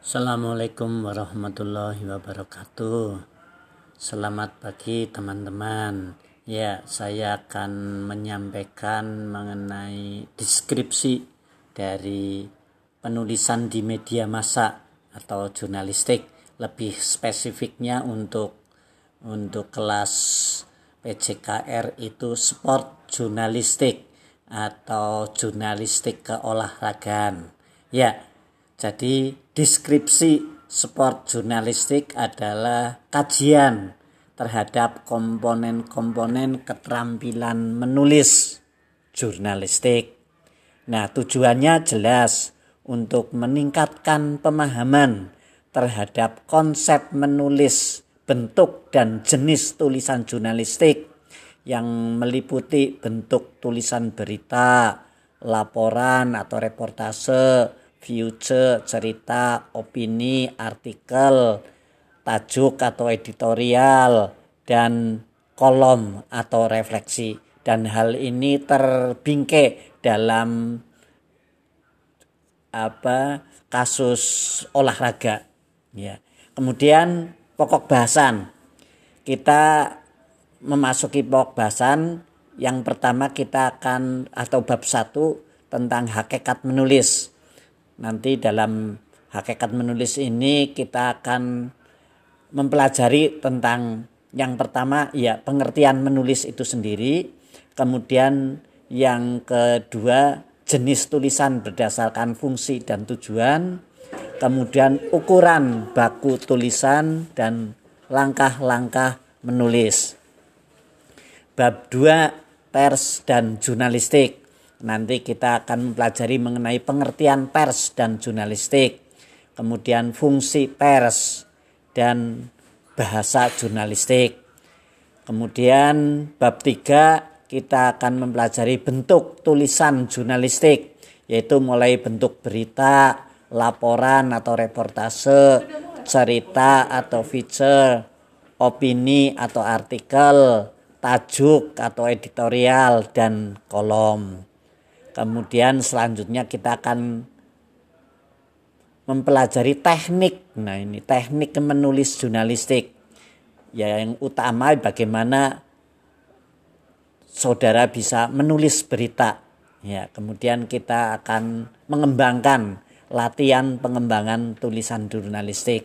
Assalamualaikum warahmatullahi wabarakatuh. Selamat pagi teman-teman. Ya, saya akan menyampaikan mengenai deskripsi dari penulisan di media massa atau jurnalistik. Lebih spesifiknya untuk untuk kelas PJKR itu sport jurnalistik atau jurnalistik keolahragaan. Ya, jadi deskripsi sport jurnalistik adalah kajian terhadap komponen-komponen keterampilan menulis jurnalistik. Nah, tujuannya jelas untuk meningkatkan pemahaman terhadap konsep menulis, bentuk dan jenis tulisan jurnalistik yang meliputi bentuk tulisan berita, laporan atau reportase, future, cerita, opini, artikel, tajuk atau editorial, dan kolom atau refleksi. Dan hal ini terbingkai dalam apa kasus olahraga. Ya. Kemudian pokok bahasan. Kita memasuki pokok bahasan. Yang pertama kita akan atau bab satu tentang hakikat menulis Nanti dalam hakikat menulis ini kita akan mempelajari tentang yang pertama ya pengertian menulis itu sendiri, kemudian yang kedua jenis tulisan berdasarkan fungsi dan tujuan, kemudian ukuran baku tulisan dan langkah-langkah menulis. Bab 2 pers dan jurnalistik. Nanti kita akan mempelajari mengenai pengertian pers dan jurnalistik, kemudian fungsi pers dan bahasa jurnalistik. Kemudian bab 3 kita akan mempelajari bentuk tulisan jurnalistik, yaitu mulai bentuk berita, laporan atau reportase, cerita atau feature, opini atau artikel, tajuk atau editorial, dan kolom. Kemudian selanjutnya kita akan mempelajari teknik. Nah, ini teknik menulis jurnalistik. Ya, yang utama bagaimana saudara bisa menulis berita. Ya, kemudian kita akan mengembangkan latihan pengembangan tulisan jurnalistik.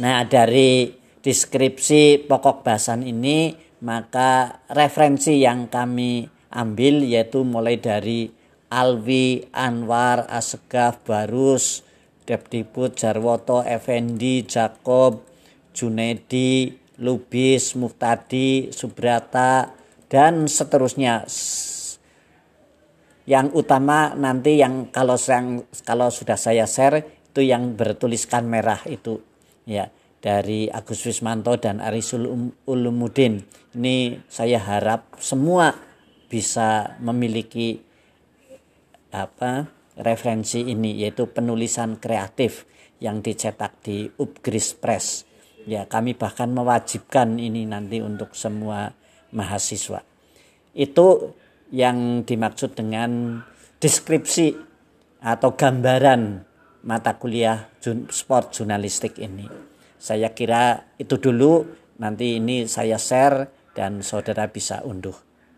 Nah, dari deskripsi pokok bahasan ini maka referensi yang kami ambil yaitu mulai dari Alwi, Anwar, Asegaf, Barus, Depdiput, Jarwoto, Effendi, Jakob, Junedi, Lubis, Muftadi, Subrata, dan seterusnya. Yang utama nanti yang kalau yang kalau sudah saya share itu yang bertuliskan merah itu ya dari Agus Wismanto dan Arisul Ulumuddin. Ini saya harap semua bisa memiliki apa referensi ini yaitu penulisan kreatif yang dicetak di Upgris Press. Ya, kami bahkan mewajibkan ini nanti untuk semua mahasiswa. Itu yang dimaksud dengan deskripsi atau gambaran mata kuliah sport jurnalistik ini. Saya kira itu dulu, nanti ini saya share dan saudara bisa unduh.